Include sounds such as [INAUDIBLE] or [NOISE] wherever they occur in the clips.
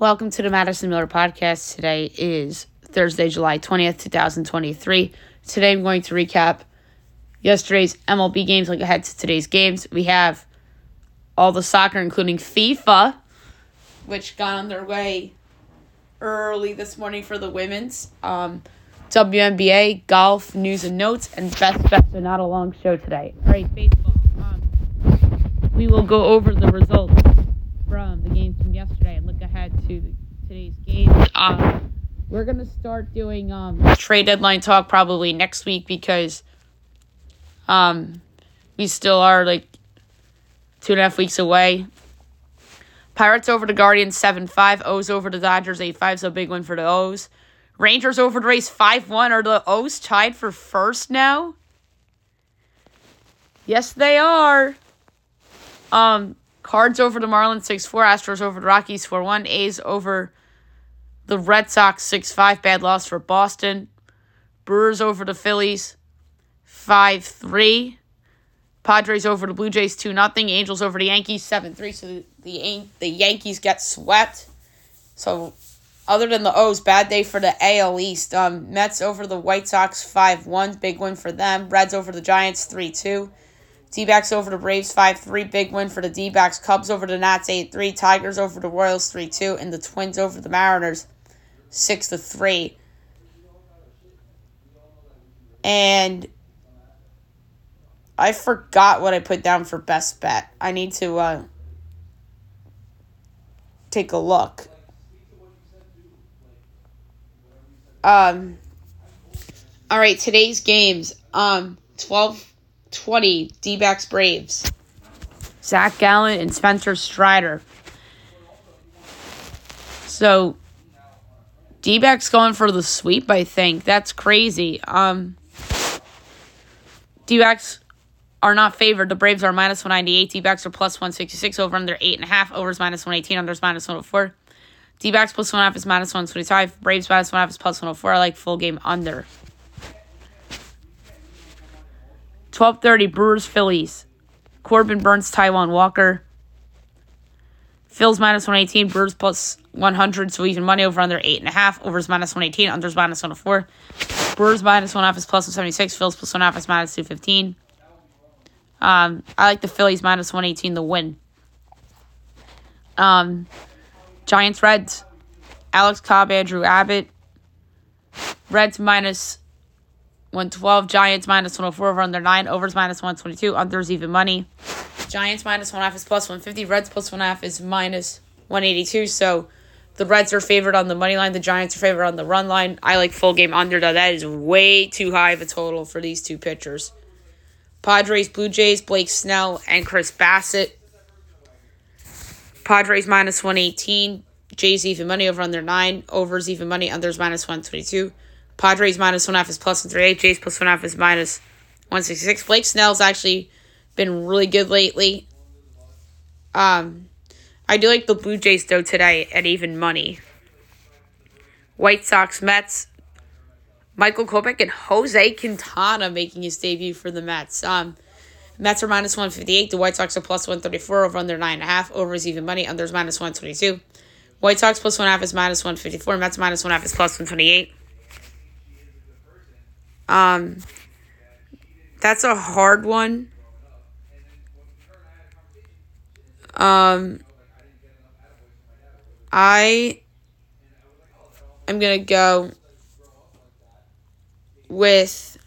Welcome to the Madison Miller Podcast. Today is Thursday, July 20th, 2023. Today I'm going to recap yesterday's MLB games, look ahead to today's games. We have all the soccer, including FIFA, which got underway early this morning for the women's. Um, WNBA, golf, news and notes, and best bets are not a long show today. All right, baseball. Um, we will go over the results from the games from yesterday and look ahead to today's games. Um, we're gonna start doing um, trade deadline talk probably next week because um, we still are like two and a half weeks away. Pirates over the Guardians 7 5. O's over the Dodgers 8 5. So big win for the O's. Rangers over the Rays 5 1. Are the O's tied for first now? Yes, they are. Um, Cards over the Marlins 6 4. Astros over the Rockies 4 1. A's over the Red Sox 6 5. Bad loss for Boston. Brewers over the Phillies 5 3. Padres over the Blue Jays 2 0. Angels over the Yankees 7 3. So the, the, the Yankees get swept. So other than the O's, bad day for the AL East. Um, Mets over the White Sox 5 1. Big win for them. Reds over the Giants 3 2. D backs over the Braves 5 3. Big win for the D backs. Cubs over the Nats 8 3. Tigers over the Royals 3 2. And the Twins over the Mariners 6 3. And I forgot what I put down for best bet. I need to uh, take a look. Um, all right, today's games. Um, 12 20, D backs Braves. Zach Gallen and Spencer Strider. So, D backs going for the sweep, I think. That's crazy. Um, D backs are not favored. The Braves are minus 198. D backs are plus 166. Over under 8.5. Overs minus 118. Unders minus 104. D backs plus 1.5 is minus 125. Braves minus 1.5 is plus 104. I like full game under. 12:30 Brewers Phillies. Corbin Burnes Taijuan Walker. Phil's minus 118, Brewers plus 100, so even money over under 8.5. Overs minus 118, unders minus 104. Brewers minus 1 half is plus 176, Phil's plus 1 half is minus 215. Um, I like the Phillies minus 118 the win. Um, Giants Reds. Alex Cobb, Andrew Abbott. Reds minus 112. Giants minus 104 over under 9. Overs minus 122. Unders even money. Giants minus 1 half is plus 150. Reds plus 1 half is minus 182. So the Reds are favored on the money line. The Giants are favored on the run line. I like full game under, though. That is way too high of a total for these two pitchers. Padres, Blue Jays, Blake Snell, and Chris Bassitt. Padres minus 118. Jays even money over under 9. Overs even money. Unders minus 122. Padres minus one half is plus one three eight. Jays plus one half is minus one sixty six. Blake Snell's actually been really good lately. Um, I do like the Blue Jays though today at even money. White Sox, Mets, Michael Kopech and Jose Quintana making his debut for the Mets. Um, Mets are minus one fifty eight. The White Sox are plus one thirty four over under nine and a half. Over is even money. Unders minus one twenty two. White Sox plus one half is minus one fifty four. Mets minus one half is plus one twenty eight. Um, that's a hard one. Um, I am gonna go with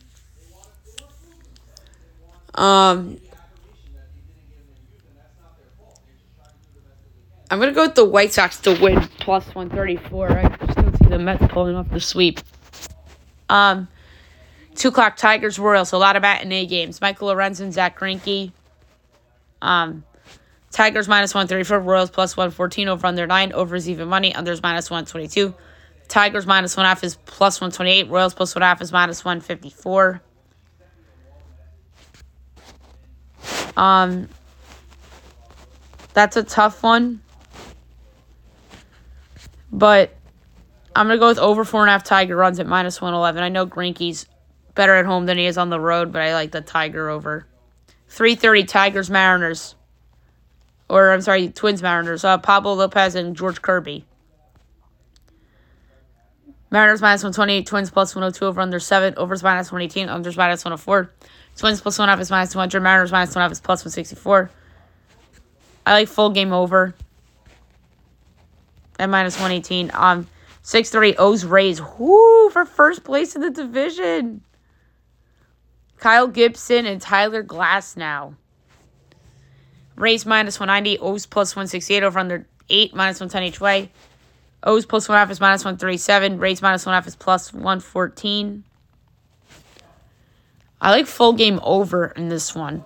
um. I'm gonna go with the White Sox to win plus one thirty four. I just don't see the Mets pulling off the sweep. Um, Two o'clock Tigers Royals. A lot of matinee games. Michael Lorenzen, Zach Greinke. Um, Tigers minus one thirty four. Royals plus one fourteen. Over under nine. Overs even money. Unders minus one twenty two. Tigers minus one half is plus one twenty eight. Royals plus one half is minus one fifty four. Um, that's a tough one. But I'm gonna go with over four and a half Tiger runs at minus one eleven. I know Greinke's better at home than he is on the road, but I like the Tiger over. 330 Tigers Mariners. Or I'm sorry, Twins Mariners. Uh, Pablo Lopez and George Kirby. Mariners minus 128, Twins plus 102 over under 7, overs minus 118, unders minus 104. Twins plus 1 half is minus 200, Mariners minus 1 half is plus 164. I like full game over at minus 118. Um, 6 3 O's Rays. Whoo, for first place in the division. Kyle Gibson and Tyler Glasnow. Rays minus 190, O's plus 168 over under 8, minus 110 each way. O's plus 1 half is minus 137. Rays minus 1 half is plus 114. I like full game over in this one.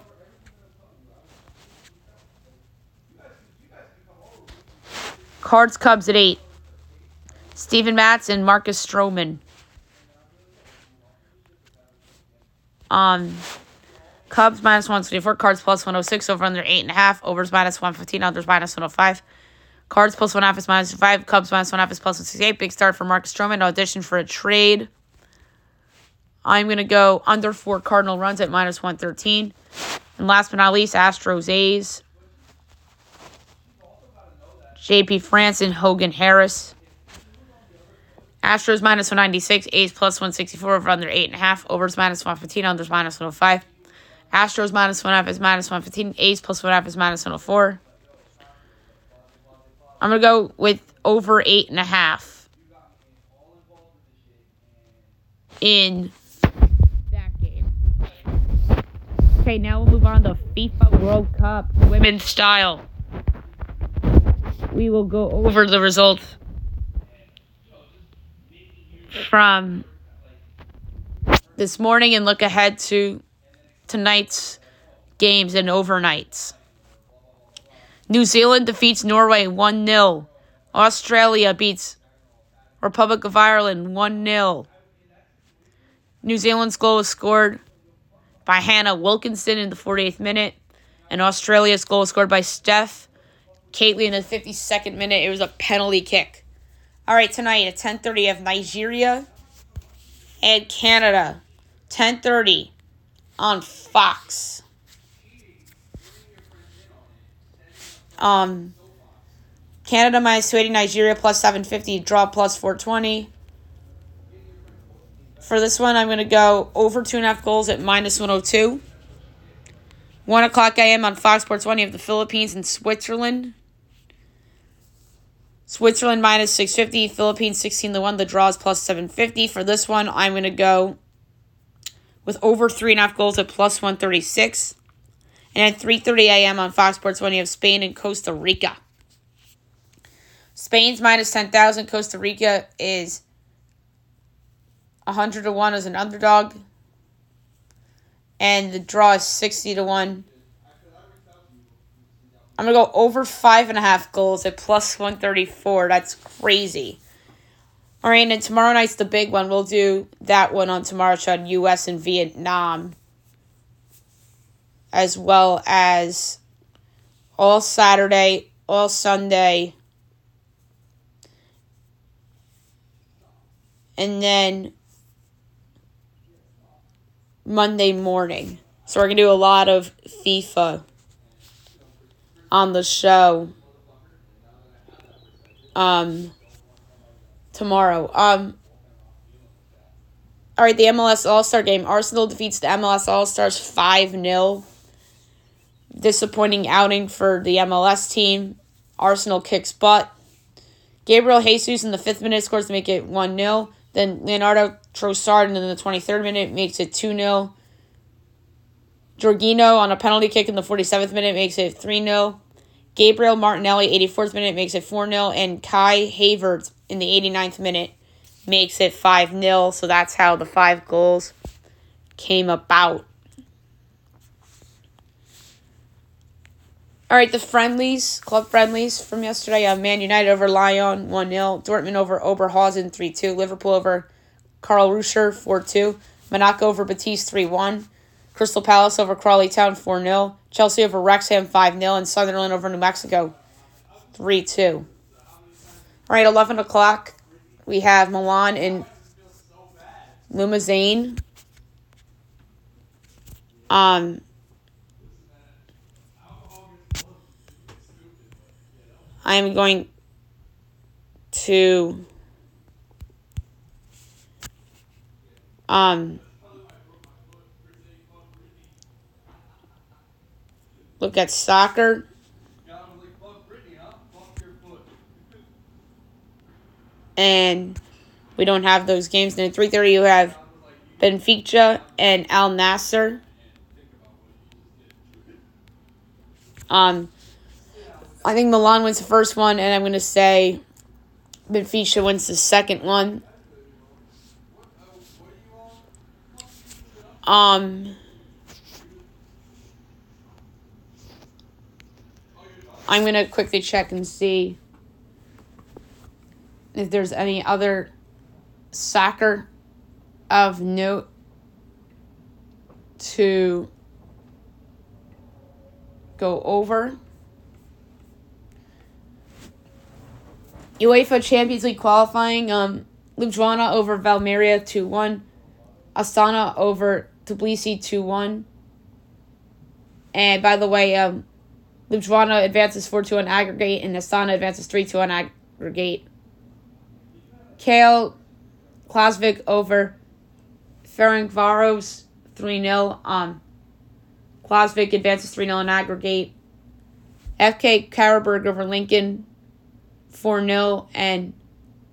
Cards Cubs at 8. Steven Matz and Marcus Stroman. Um, Cubs minus 124, Cards plus 106, over under 8.5, overs minus 115, unders minus 105. Cards plus 1 half is minus 5, Cubs minus 1 half is plus 168. Big start for Marcus Stroman, audition for a trade. I'm going to go under 4 Cardinal runs at minus 113. And last but not least, Astros A's. JP France and Hogan Harris. Astros minus 196, A's plus 164 over under 8.5, overs minus 115, unders minus 105. Astros minus 1 half is minus 115, A's plus 1 half is minus 104. I'm going to go with over 8.5 in that game. Okay, now we'll move on to FIFA World Cup women's style. We will go over the results from this morning and look ahead to tonight's games and overnights. New Zealand defeats Norway 1 0. Australia beats Republic of Ireland 1 0. New Zealand's goal was scored by Hannah Wilkinson in the 48th minute, and Australia's goal was scored by Steph Catley in the 52nd minute. It was a penalty kick. All right, tonight at 10:30 of Nigeria and Canada. 10:30 on Fox. Um Canada minus 280, Nigeria plus 750, draw plus 420. For this one, I'm going to go over two and a half goals at minus 102. 1 o'clock a.m. on Fox Sports 1, you have the Philippines and Switzerland. Switzerland minus 650, Philippines 16 to 1. The draw is plus 750. For this one, I'm going to go with over 3.5 goals at plus 136. And at 3.30 a.m. on Fox Sports 1, you have Spain and Costa Rica. Spain's minus 10,000. Costa Rica is 100 to 1 as an underdog. And the draw is 60 to 1 I'm gonna go over five and a half goals at plus one thirty four. That's crazy. All right, and tomorrow night's the big one. We'll do that one on tomorrow's show. On U.S. and Vietnam, as well as all Saturday, all Sunday, and then Monday morning. So we're gonna do a lot of FIFA on the show um tomorrow. Um all right, the MLS All Star game. Arsenal defeats the MLS All Stars 5 0. Disappointing outing for the MLS team. Arsenal kicks butt. Gabriel Jesus in the fifth minute scores to make it 1 0. Then Leonardo Trossard in the 23rd minute makes it 2 0. Jorginho on a penalty kick in the 47th minute makes it 3 0. Gabriel Martinelli, 84th minute, makes it 4 0. And Kai Havertz in the 89th minute makes it 5 0. So that's how the five goals came about. All right, the friendlies, club friendlies from yesterday. Uh, Man United over Lyon 1 0. Dortmund over Oberhausen 3 2. Liverpool over Karlsruhe 4 2. Monaco over Betis 3 1. Crystal Palace over Crawley Town 4 0. Chelsea over Wrexham 5 0. And Sunderland over New Mexico 3 2. All right, 11 o'clock. We have Milan and Lumezzane. Um, I am going to Um, look at soccer. And we don't have those games. And at 3.30 you have Benfica and Al Nassr. Um, I think Milan wins the first one, and I'm going to say Benfica wins the second one. Um, I'm going to quickly check and see if there's any other soccer of note to go over. UEFA Champions League qualifying, um, Ljubljana over Valmiera 2 1. Astana over Tbilisi 2 1. And by the way, um, Ljubljana advances 4 2 on aggregate, and Astana advances 3 2 on aggregate. Kale Klaksvik over Ferencvaros 3 0. Um, Klaksvik advances 3 0 in aggregate. FK Karabakh over Lincoln 4 0. And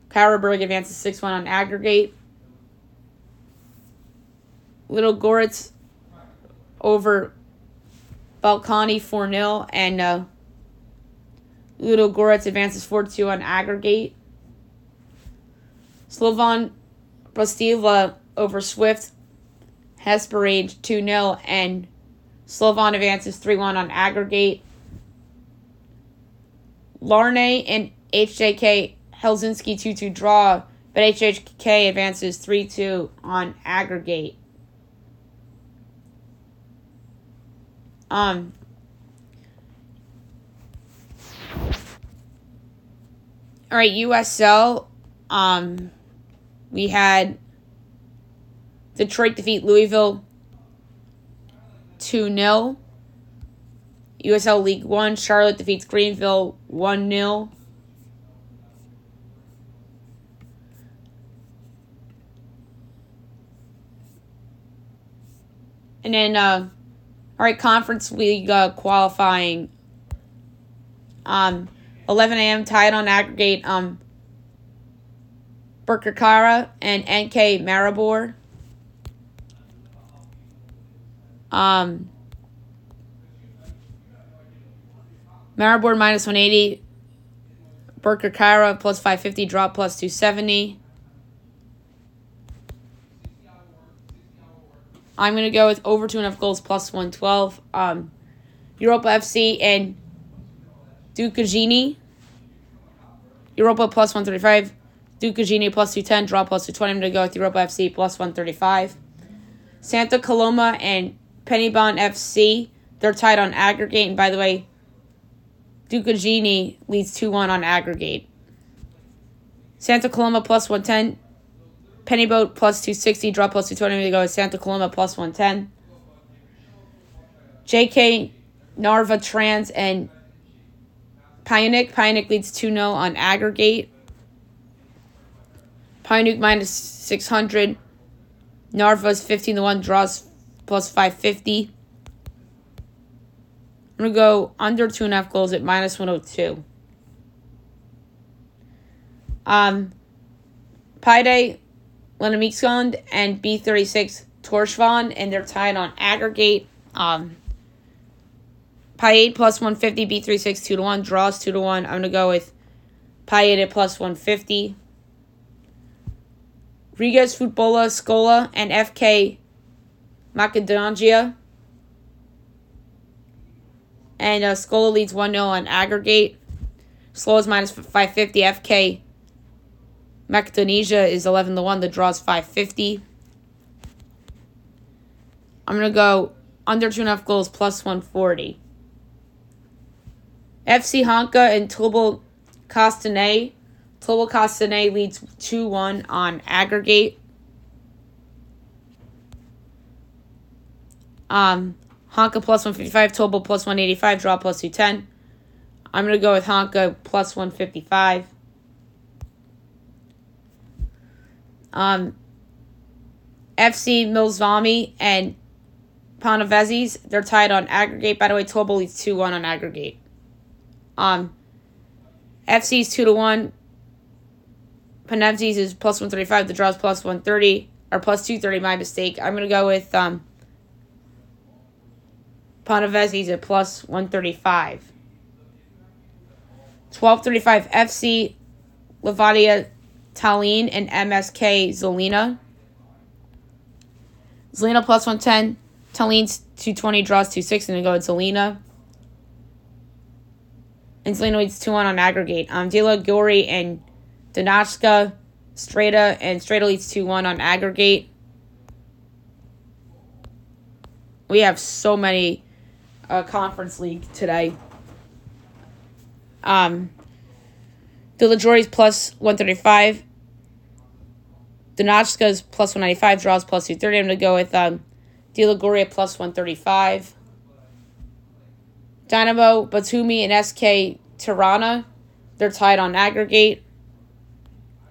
Karabakh advances 6 1 on aggregate. Ludogorets over Ballkani 4 0. And uh, Ludogorets advances 4 2 on aggregate. Slovan Bratislava over Swift Hesperange 2 0. And Slovan advances 3 1 on aggregate. Larne and HJK Helsinki 2 2 draw, but HJK advances 3 2 on aggregate. Um, all right, USL. Um, we had Detroit defeat Louisville 2 0. USL League 1, Charlotte defeats Greenville 1 0. And then, uh, all right, Conference League uh, qualifying. Um, 11 a.m. tied on aggregate. Um, Birkirkara and NK Maribor. Um, Maribor minus 180. Birkirkara plus 550. Drop plus 270. I'm going to go with over two and a half goals plus 112. Um, Europa FC and Dukagjini. Europa plus 135. Dukagjini plus 210. Draw plus 220. I'm going to go with Europa FC plus 135. Santa Coloma and Penybont FC. They're tied on aggregate. And by the way, Dukagjini leads 2 1 on aggregate. Santa Coloma plus 110. Penybont plus 260. Draw plus 220. I'm going to go with Santa Coloma plus 110. JK Narva Trans and Pyunik. Pyunik leads 2 0 on aggregate. Pyunik minus 600. Narva's 15 to 1 draws plus 550. I'm going to go under 2.5 goals at minus 102. Um, Paide, Linnameeskond, and B36 Torshavn, and they're tied on aggregate. Um, Paide plus 150, B36 2 to 1, draws 2 to 1. I'm going to go with Paide at plus 150. Rigas Futbola Skola and FK Macedonia. And uh, Skola leads 1 0 on aggregate. Slow is minus 550. FK Macedonia is 11 to 1. The draw is 550. I'm going to go under 2.5 goals plus 140. FC Honka and Tobol Kostanay. Tobol Kostanay leads 2 1 on aggregate. Um, Honka plus 155, Tobol plus 185, draw plus 210. I'm going to go with Honka plus 155. Um, FC Milsami and Panevezys, they're tied on aggregate. By the way, Tobol leads 2 1 on aggregate. Um, FC's 2 to 1. Panevezys is plus 135. The draw's plus 130. Or plus 230, my mistake. I'm going to go with um, Panevezys at plus 135. 1235 FC Levadia Tallinn and MSK Zelina. Zelina plus 110. Tallinn's 220 draws 260 and then go with Zolina. And Zelina leads 2 1 on aggregate. Um, Dila Gori and Donatska Strata and Strata leads 2 1 on aggregate. We have so many uh, conference league today. Um, Dilajori's plus 135. Donatska's plus 195. Draws plus 230. I'm going to go with um, Dilagoria plus 135. Dynamo, Batumi, and SK Tirana. They're tied on aggregate.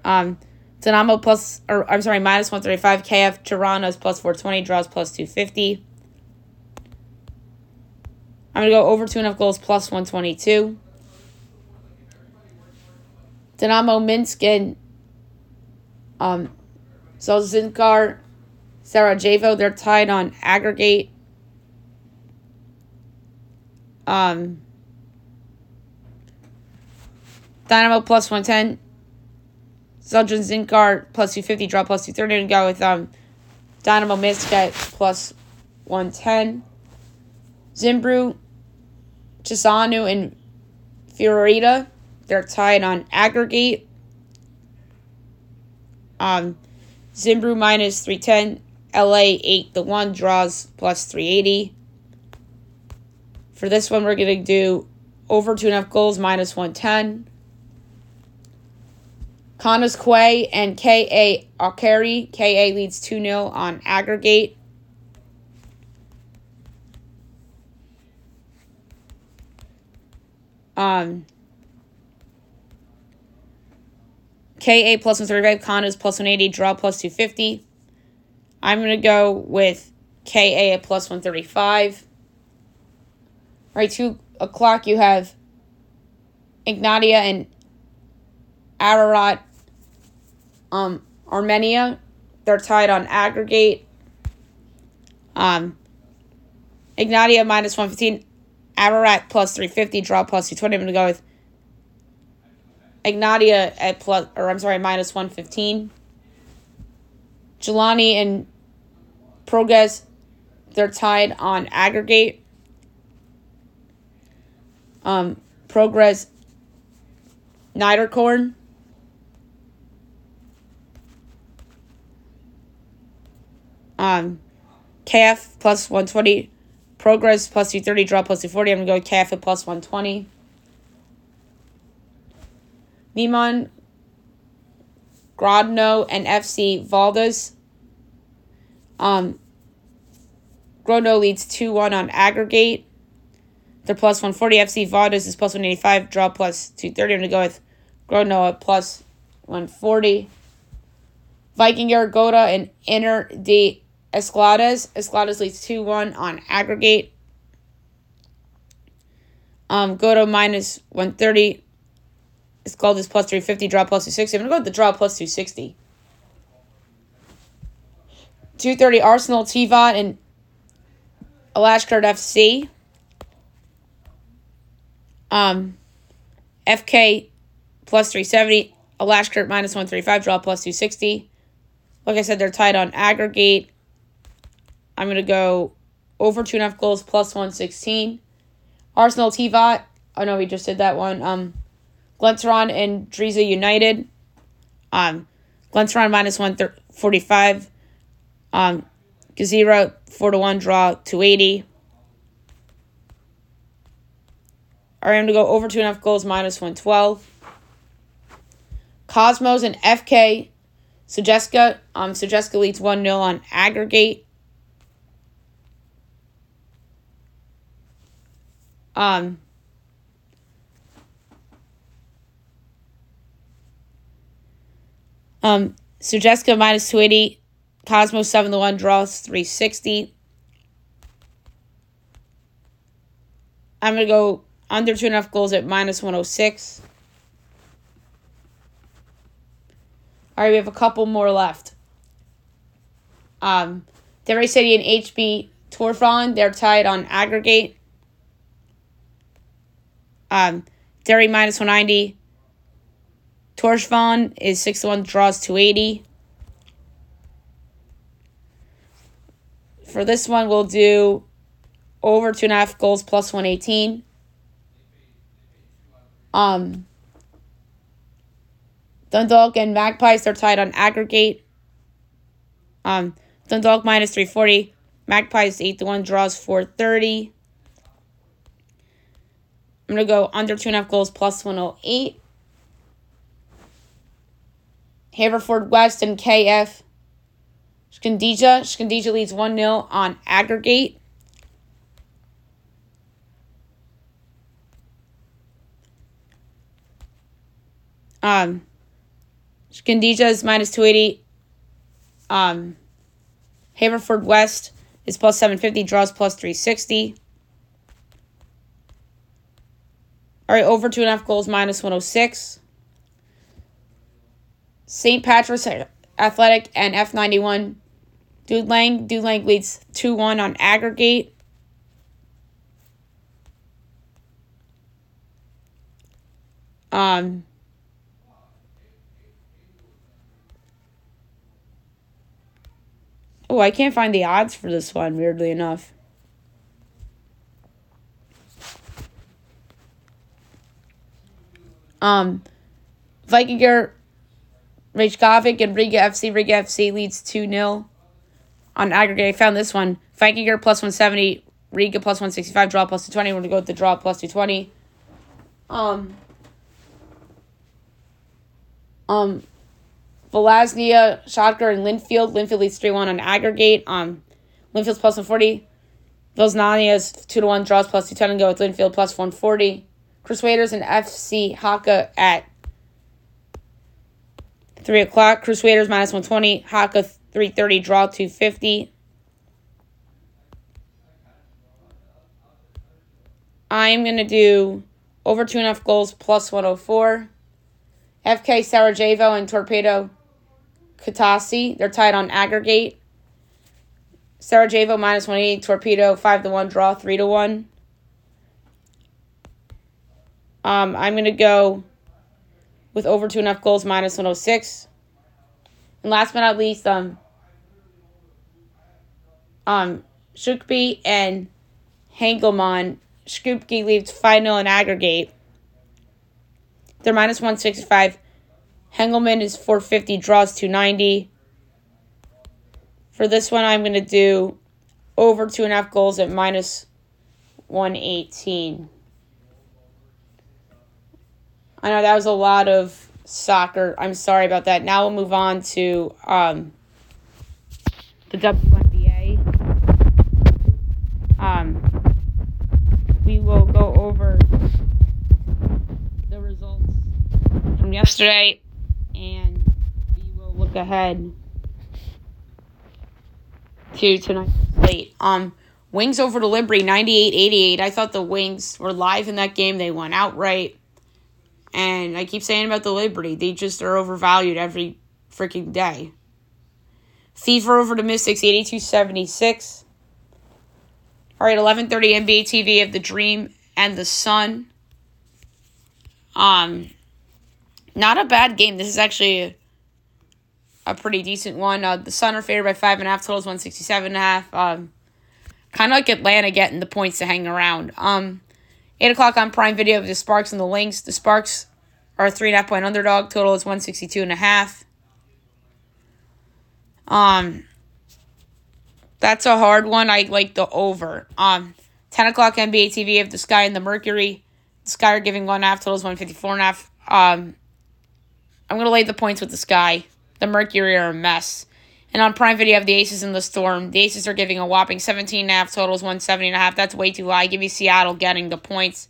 Um, Dynamo plus, or I'm sorry, minus 135. KF Tirana is plus 420. Draws plus 250. I'm going to go over two and a half goals plus 122. Dynamo Minsk and um, Zeljeznicar Sarajevo, they're tied on aggregate. Um, Dynamo plus 110. Zeljin Zinkar plus 250, draw plus 230. And go with um, Dynamo Minsk at plus 110. Zimbru, Chisinau, and Fiorita they're tied on aggregate. Um, Zimbru minus 310. LA 8 the 1 draws plus 380. For this one, we're going to do over 2.5 goals minus 110. Connah's Quay and KA Akureyri. KA leads 2 0 on aggregate. Um, KA plus 135, Condos plus 180, draw plus 250. I'm going to go with KA at plus 135. All right, 2 o'clock, you have Egnatia and Ararat um, Armenia. They're tied on aggregate. Um, Egnatia minus 115. Ararat plus 350, draw plus 220. I'm going to go with Egnatia at plus, or I'm sorry, minus 115. Gjilani and Progress, they're tied on aggregate. Um, Progress, Niederkorn. Um, KF plus 120. Progress plus 230. Draw plus 240. I'm going to go KF at plus 120. Neman, Grodno, and FC Valdes. Um, Grodno leads 2 1 on aggregate. They're plus 140. FC Valdes is plus 185. Draw plus 230. I'm going to go with Grodno at plus 140. Viking Goda and Inner de Escaldes. Escaldes leads 2 1 on aggregate. Um, Goda minus 130. It's called this plus 350, draw plus 260. I'm going to go with the draw plus 260. 230 Arsenal, Tivat, and Alashkert FC. Um, FK plus 370, Alashkert minus 135, draw plus 260. Like I said, they're tied on aggregate. I'm going to go over two and a half goals plus 116. Arsenal, Tivat. Oh no, we just did that one. Um, Glentoran and Driza United. Um, Glentoran minus 145. Um, Gazira 4 to 1 draw 280. All right, I'm going to go over 2.5 goals minus 112. Cosmos and FK. Sutjeska. Um, Sutjeska leads 1 0 on aggregate. Um, Um, Sutjeska minus 280. Cosmos 7 to 1 draws 360. I'm going to go under 2.5 goals at minus 106. All right, we have a couple more left. Um, Derry City and HB Torfon, they're tied on aggregate. Um, Derry minus 190. Torchvon is 6 to 1, draws 280. For this one, we'll do over 2.5 goals plus 118. Um, Dundalk and Magpies, they're tied on aggregate. Um, Dundalk minus 340. Magpies 8 to 1, draws 430. I'm going to go under 2.5 goals plus 108. Haverfordwest and KF. Shkendija. Shkendija leads 1 0 on aggregate. Um, Shkendija is minus 280. Um, Haverfordwest is plus 750, draws plus 360. All right, over two and a half goals, minus 106. St. Patrick's Athletic and F91 Dudelange. Dude Lang leads 2 1 on aggregate. Um, oh, I can't find the odds for this one, weirdly enough. Um, Vikingur Reykjavik and Riga FC. Riga FC leads 2 0 on aggregate. I found this one. Vikingur plus 170, Riga plus 165, draw plus 220. We're going to go with the draw plus 220. Um, um, Vllaznia, Shotker, and Linfield. Linfield leads 3 1 on aggregate. Um, Linfield's plus 140. Velznania's 2 to 1, draws plus 210, and go with Linfield plus 140. Chris Crusaders and FC Haka at 3 o'clock. Crusaders minus 120. Haka 330. Draw 250. I'm going to do over 2.5 goals plus 104. FK Sarajevo and Torpedo Kutaisi. They're tied on aggregate. Sarajevo minus 180. Torpedo 5 to 1. Draw 3 to 1. Um, I'm going to go with over two and a half goals minus 106. And last but not least, um, um, Shukby and Hengelman. Shukby leads 5 0 in aggregate. They're minus 165. Hengelman is 450, draws 290. For this one, I'm going to do over two and a half goals at minus 118. I know that was a lot of soccer. I'm sorry about that. Now we'll move on to um, the WNBA. Um, we will go over the results from yesterday and we will look ahead to tonight's slate. Um, Wings over to Liberty, 98-88. I thought the Wings were live in that game. They won outright. And I keep saying about the Liberty, they just are overvalued every freaking day. Fever over to Mystics, 82-76. All right, 11:30 NBA TV of the Dream and the Sun. Um, not a bad game. This is actually a, a pretty decent one. Uh, the Sun are favored by five and a half. Totals one sixty seven and a half. Um, kind of like Atlanta getting the points to hang around. Um, 8 o'clock on Prime Video of the Sparks and the Lynx. The Sparks are a 3.5 point underdog. Total is 162 and a half. Um, that's a hard one. I like the over. Um, 10 o'clock NBA TV of the Sky and the Mercury. The Sky are giving one half. Total is 154 and a half. Um, I'm going to lay the points with the Sky. The Mercury are a mess. And on Prime Video, have the Aces and the Storm. The Aces are giving a whopping 17 and a half totals, 170 and a half. That's way too high. Give me Seattle getting the points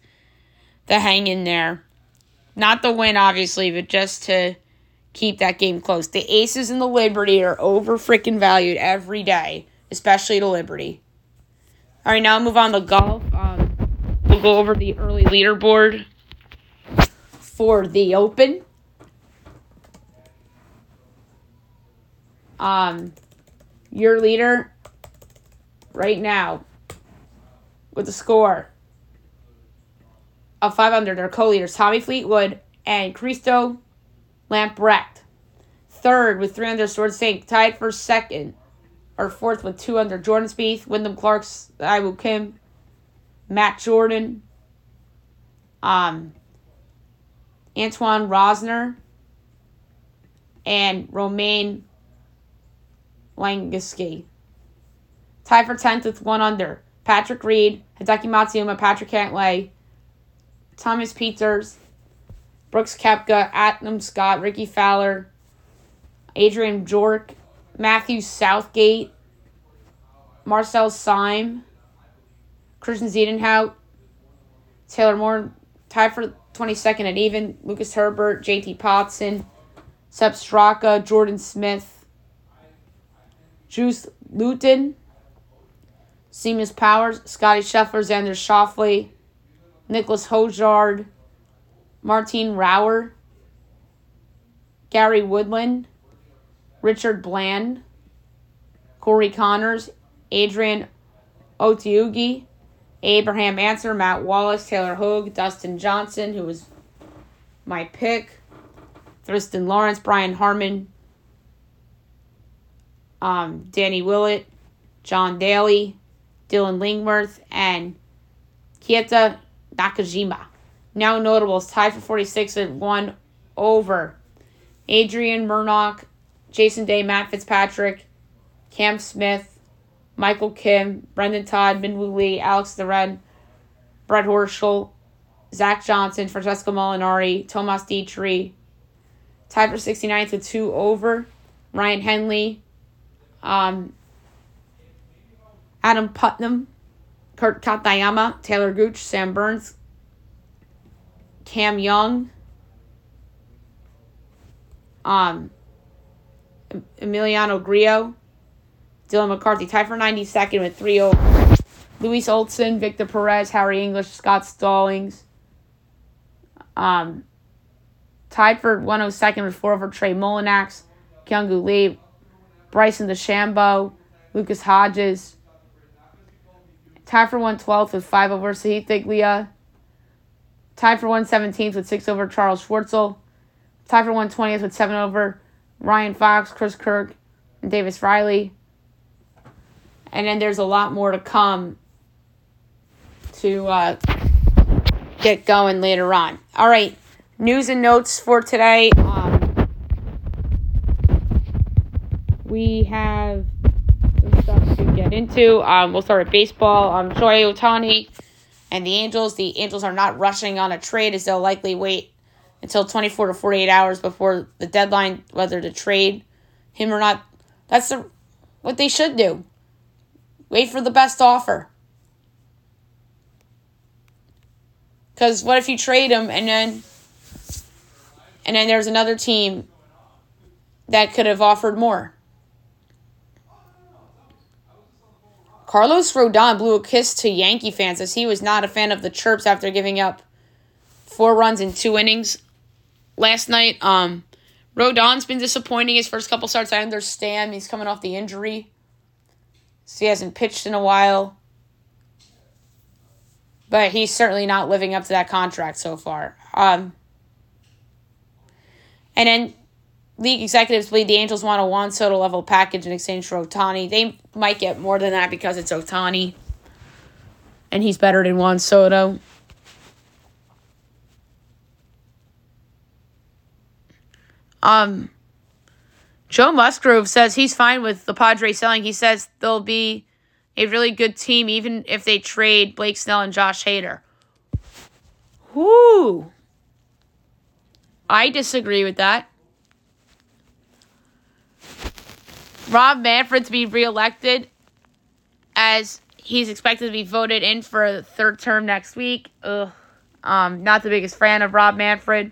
to hang in there. Not the win, obviously, but just to keep that game close. The Aces and the Liberty are over freaking valued every day, especially the Liberty. All right, now move on to golf. Um, we'll go over the early leaderboard for the Open. Um, your leader right now with a score of five under their co-leaders Tommy Fleetwood and Christo Lamprecht. Third with three under Saint, tied for second or fourth with two under Jordan Spieth, Wyndham Clark's Iwu Kim, Matt Jordan, um, Antoine Rozner, and Romain Langasque. Tied for 10th with one under. Patrick Reed, Hideki Matsuyama, Patrick Cantlay, Thomas Pieters, Brooks Koepka, Adam Scott, Rickie Fowler, Adrian Bjork, Matthew Southgate, Marcel Siem, Christian Ziedenhout, Taylor Moore, tied for 22nd at even, Lucas Herbert, JT Poston, Sepp Straka, Jordan Smith, Juice Luton, Seamus Powers, Scottie Scheffler, Xander Schauffele, Nicholas Hojgaard, Martin Rauer, Gary Woodland, Richard Bland, Corey Conners, Adrian Otaegui, Abraham Ancer, Matt Wallace, Taylor Hogue, Dustin Johnson, who was my pick, Thriston Lawrence, Brian Harman, um, Danny Willett, John Daly, Dylan Lingworth, and Keita Nakajima. Now notables tied for 46 and one over Adrian Murdoch, Jason Day, Matt Fitzpatrick, Cam Smith, Michael Kim, Brendon Todd, Minwoo Lee, Alex Duran, Brett Horschel, Zach Johnson, Francesco Molinari, Tomas Detry. Tied for 69th with two over. Ryan Henley, um, Adam Putnam, Kurt Kitayama, Taylor Gooch, Sam Burns, Cam Young, um, Emiliano Grillo, Dylan McCarthy, tied for 92nd with 3 over. Louis Oldson, Victor Perez, Harry English, Scott Stallings. Um, tied for 102nd with 4 over Trey Mullinax, Kyungwoo Lee, Bryson DeChambeau, Lucas Hodges, Tied for 112th with 5 over Sahith Theegala. Tied for 117th with 6 over Charles Schwartzel. Tied for 120th with 7 over Ryan Fox, Chris Kirk, and Davis Riley. And then there's a lot more to come to uh, get going later on. All right, news and notes for today. Um, we have stuff to get into. Um, we'll start with baseball. Um, Shohei Ohtani and the Angels. The Angels are not rushing on a trade as they'll likely wait until 24 to 48 hours before the deadline whether to trade him or not. That's the, what they should do. Wait for the best offer. Because what if you trade him and then and then there's another team that could have offered more? Carlos Rodon blew a kiss to Yankee fans as he was not a fan of the chirps after giving up four runs in two innings last night. Um, Rodon's been disappointing his first couple starts. I understand he's coming off the injury, so he hasn't pitched in a while. But he's certainly not living up to that contract so far. Um, and then league executives believe the Angels want a Juan Soto level package in exchange for Ohtani. They might get more than that because it's Ohtani. And he's better than Juan Soto. Um, Joe Musgrove says he's fine with the Padres selling. He says they'll be a really good team even if they trade Blake Snell and Josh Hader. Whoo! I disagree with that. Rob Manfred to be reelected as he's expected to be voted in for a third term next week. Ugh. Um, not the biggest fan of Rob Manfred.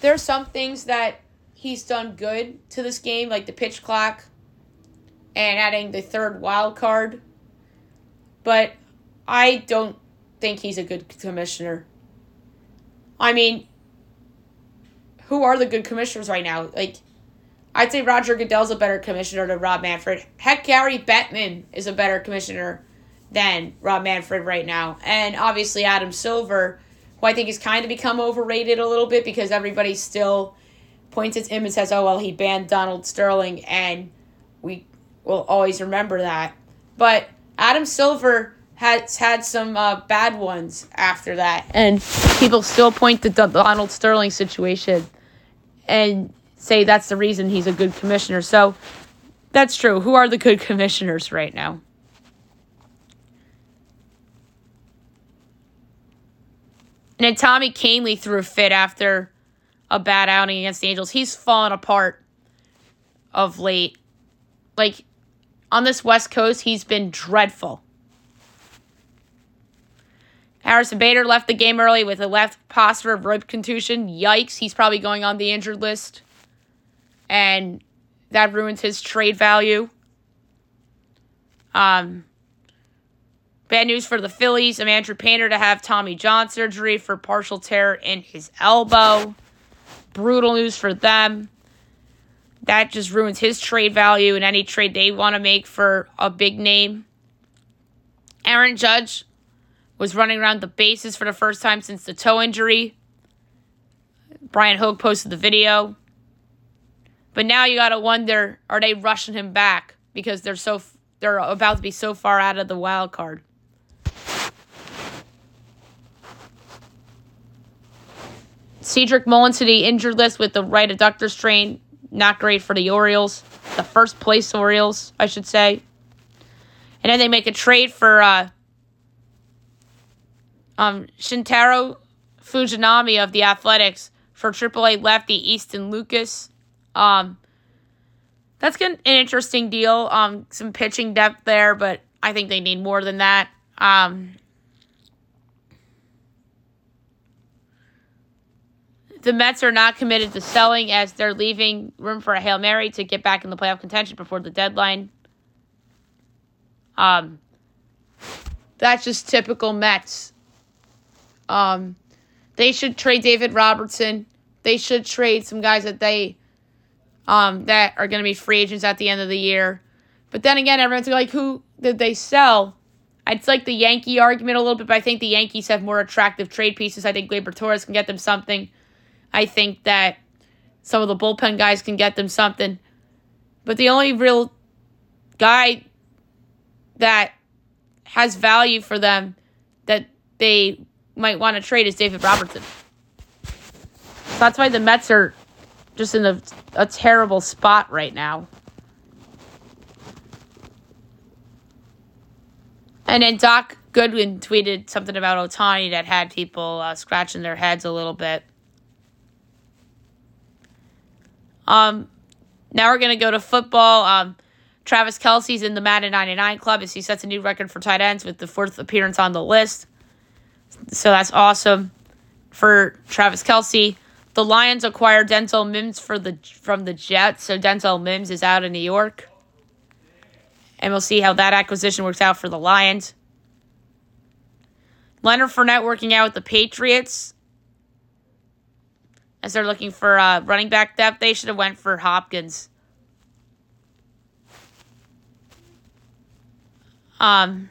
There are some things that he's done good to this game, like the pitch clock and adding the third wild card. But I don't think he's a good commissioner. I mean, who are the good commissioners right now? Like, I'd say Roger Goodell's a better commissioner than Rob Manfred. Heck, Gary Bettman is a better commissioner than Rob Manfred right now. And obviously, Adam Silver, who I think has kind of become overrated a little bit because everybody still points at him and says, oh, well, he banned Donald Sterling. And we will always remember that. But Adam Silver has had some uh, bad ones after that. And people still point to the Donald Sterling situation and say that's the reason he's a good commissioner. So that's true. Who are the good [LAUGHS] commissioners right now? And then Tommy Kahnle threw a fit after a bad outing against the Angels. He's fallen apart of late. Like on this West Coast, he's been dreadful. Harrison Bader left the game early with a left posterior rib contusion. Yikes, he's probably going on the injured list. And that ruins his trade value. Um, bad news for the Phillies. I'm Andrew Painter to have Tommy John surgery for partial tear in his elbow. Brutal news for them. That just ruins his trade value and any trade they want to make for a big name. Aaron Judge was running around the bases for the first time since the toe injury. Brian Hoch posted the video. But now you got to wonder are they rushing him back because they're so they're about to be so far out of the wild card. Cedric Mullins to the injured list with the right adductor strain. Not great for the Orioles. The first place Orioles, I should say. And then they make a trade for uh, um, Shintaro Fujinami of the Athletics for AAA lefty Easton Lucas. Um, that's an interesting deal. Um, some pitching depth there, but I think they need more than that. Um, the Mets are not committed to selling as they're leaving room for a Hail Mary to get back in the playoff contention before the deadline. Um, that's just typical Mets. Um, they should trade David Robertson. They should trade some guys that they um, that are going to be free agents at the end of the year. But then again, everyone's like, who did they sell? It's like the Yankee argument a little bit, but I think the Yankees have more attractive trade pieces. I think Gleyber Torres can get them something. I think that some of the bullpen guys can get them something. But the only real guy that has value for them that they might want to trade is David Robertson. So that's why the Mets are just in a, a terrible spot right now. And then Doc Gooden tweeted something about Ohtani that had people uh, scratching their heads a little bit. Um, now we're gonna go to football. Um, Travis Kelce's in the Madden 99 club as he sets a new record for tight ends with the fourth appearance on the list. So that's awesome for Travis Kelce. The Lions acquired Denzel Mims for the from the Jets, so Denzel Mims is out in New York. And we'll see how that acquisition works out for the Lions. Leonard Fournette working out with the Patriots. As they're looking for uh, running back depth, they should have went for Hopkins. Um,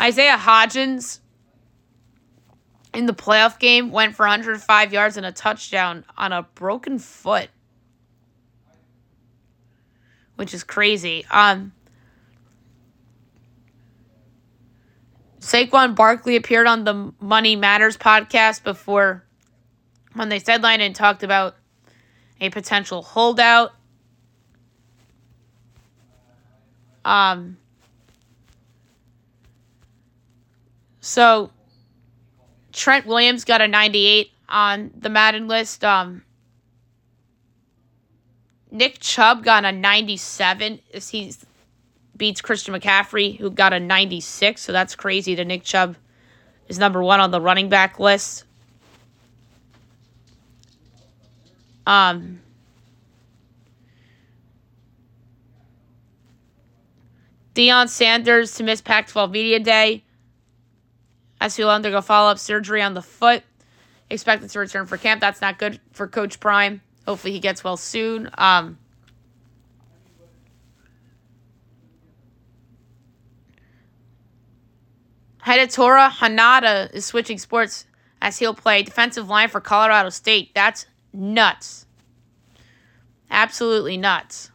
Isaiah Hodgins in the playoff game went for 105 yards and a touchdown on a broken foot, which is crazy. Um, Saquon Barkley appeared on the Money Matters podcast before when they sidelined and talked about a potential holdout. Um, So Trent Williams got a 98 on the Madden list. Um, Nick Chubb got a 97 as he beats Christian McCaffrey, who got a 96. So that's crazy that Nick Chubb is number one on the running back list. Um, Deion Sanders to miss Pac 12 Media Day as he'll undergo follow up surgery on the foot. Expected to return for camp. That's not good for Coach Prime. Hopefully, he gets well soon. Um, Hidatora Hanada is switching sports as he'll play defensive line for Colorado State. That's nuts. Absolutely nuts.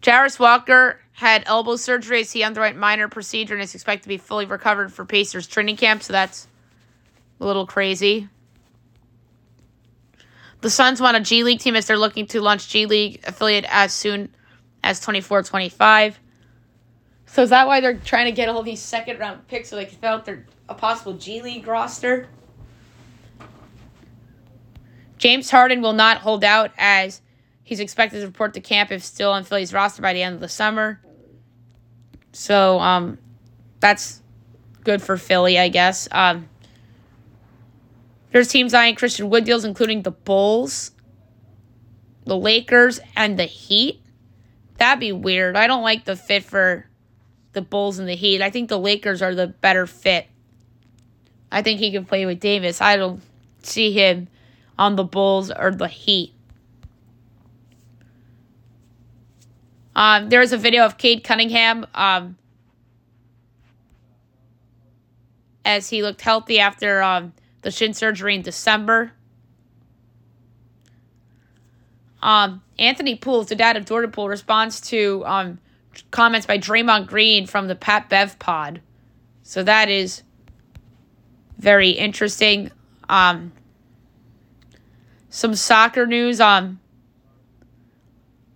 Jarace Walker had elbow surgery as he underwent minor procedure and is expected to be fully recovered for Pacers training camp, so that's a little crazy. The Suns want a G League team as they're looking to launch G League affiliate as soon as 24 25. So is that why they're trying to get all these second round picks so they can fill out their a possible G League roster? James Harden will not hold out as he's expected to report to camp if still on Philly's roster by the end of the summer. So um, that's good for Philly, I guess. Um, there's teams eyeing Christian Wood deals, including the Bulls, the Lakers, and the Heat. That'd be weird. I don't like the fit for the Bulls and the Heat. I think the Lakers are the better fit. I think he can play with Davis. I don't see him on the Bulls or the Heat. Um, there's a video of Cade Cunningham um, as he looked healthy after um, the shin surgery in December. Um, Anthony Pools, the dad of Jordan Poole, responds to um, comments by Draymond Green from the Pat Bev pod. So that is very interesting. Um, some soccer news. Um,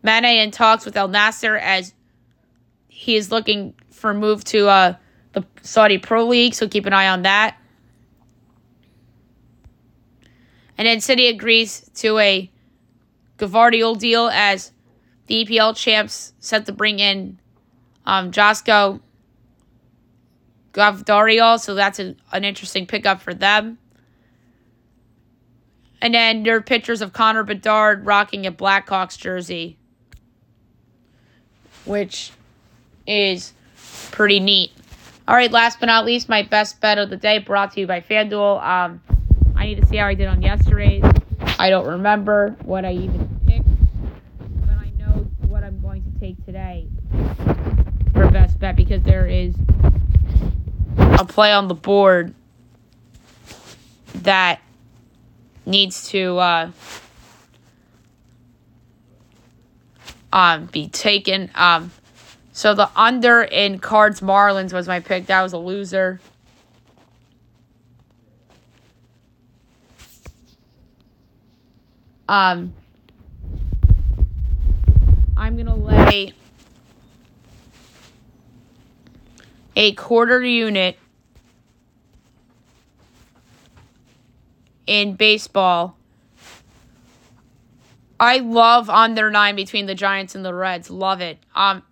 Mane in talks with Al Nassr as he is looking for a move to uh, the Saudi Pro League. So keep an eye on that. And then City agrees to a Gvardiol deal as the EPL champs set to bring in um, Gvardiol, so that's a, an interesting pickup for them. And then there are pictures of Connor Bedard rocking a Blackhawks jersey, which is pretty neat. All right, last but not least, my best bet of the day brought to you by FanDuel. Um, I need to see how I did on yesterday's. I don't remember what I even picked, but I know what I'm going to take today for best bet because there is a play on the board that needs to uh, um, be taken. Um, so the under in Cards Marlins was my pick. That was a loser. Um, I'm to lay a quarter unit in baseball. I love under nine between the Giants and the Reds. Love it. Um,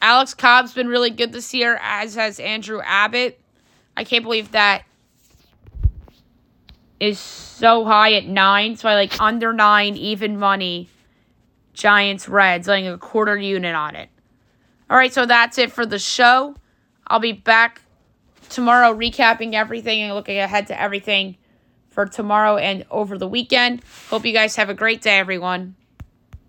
Alex Cobb's been really good this year, as has Andrew Abbott. I can't believe that is so high at nine. So I like under nine, even money Giants Reds, laying a quarter unit on it. All right, so that's it for the show. I'll be back tomorrow recapping everything and looking ahead to everything for tomorrow and over the weekend. Hope you guys have a great day, everyone.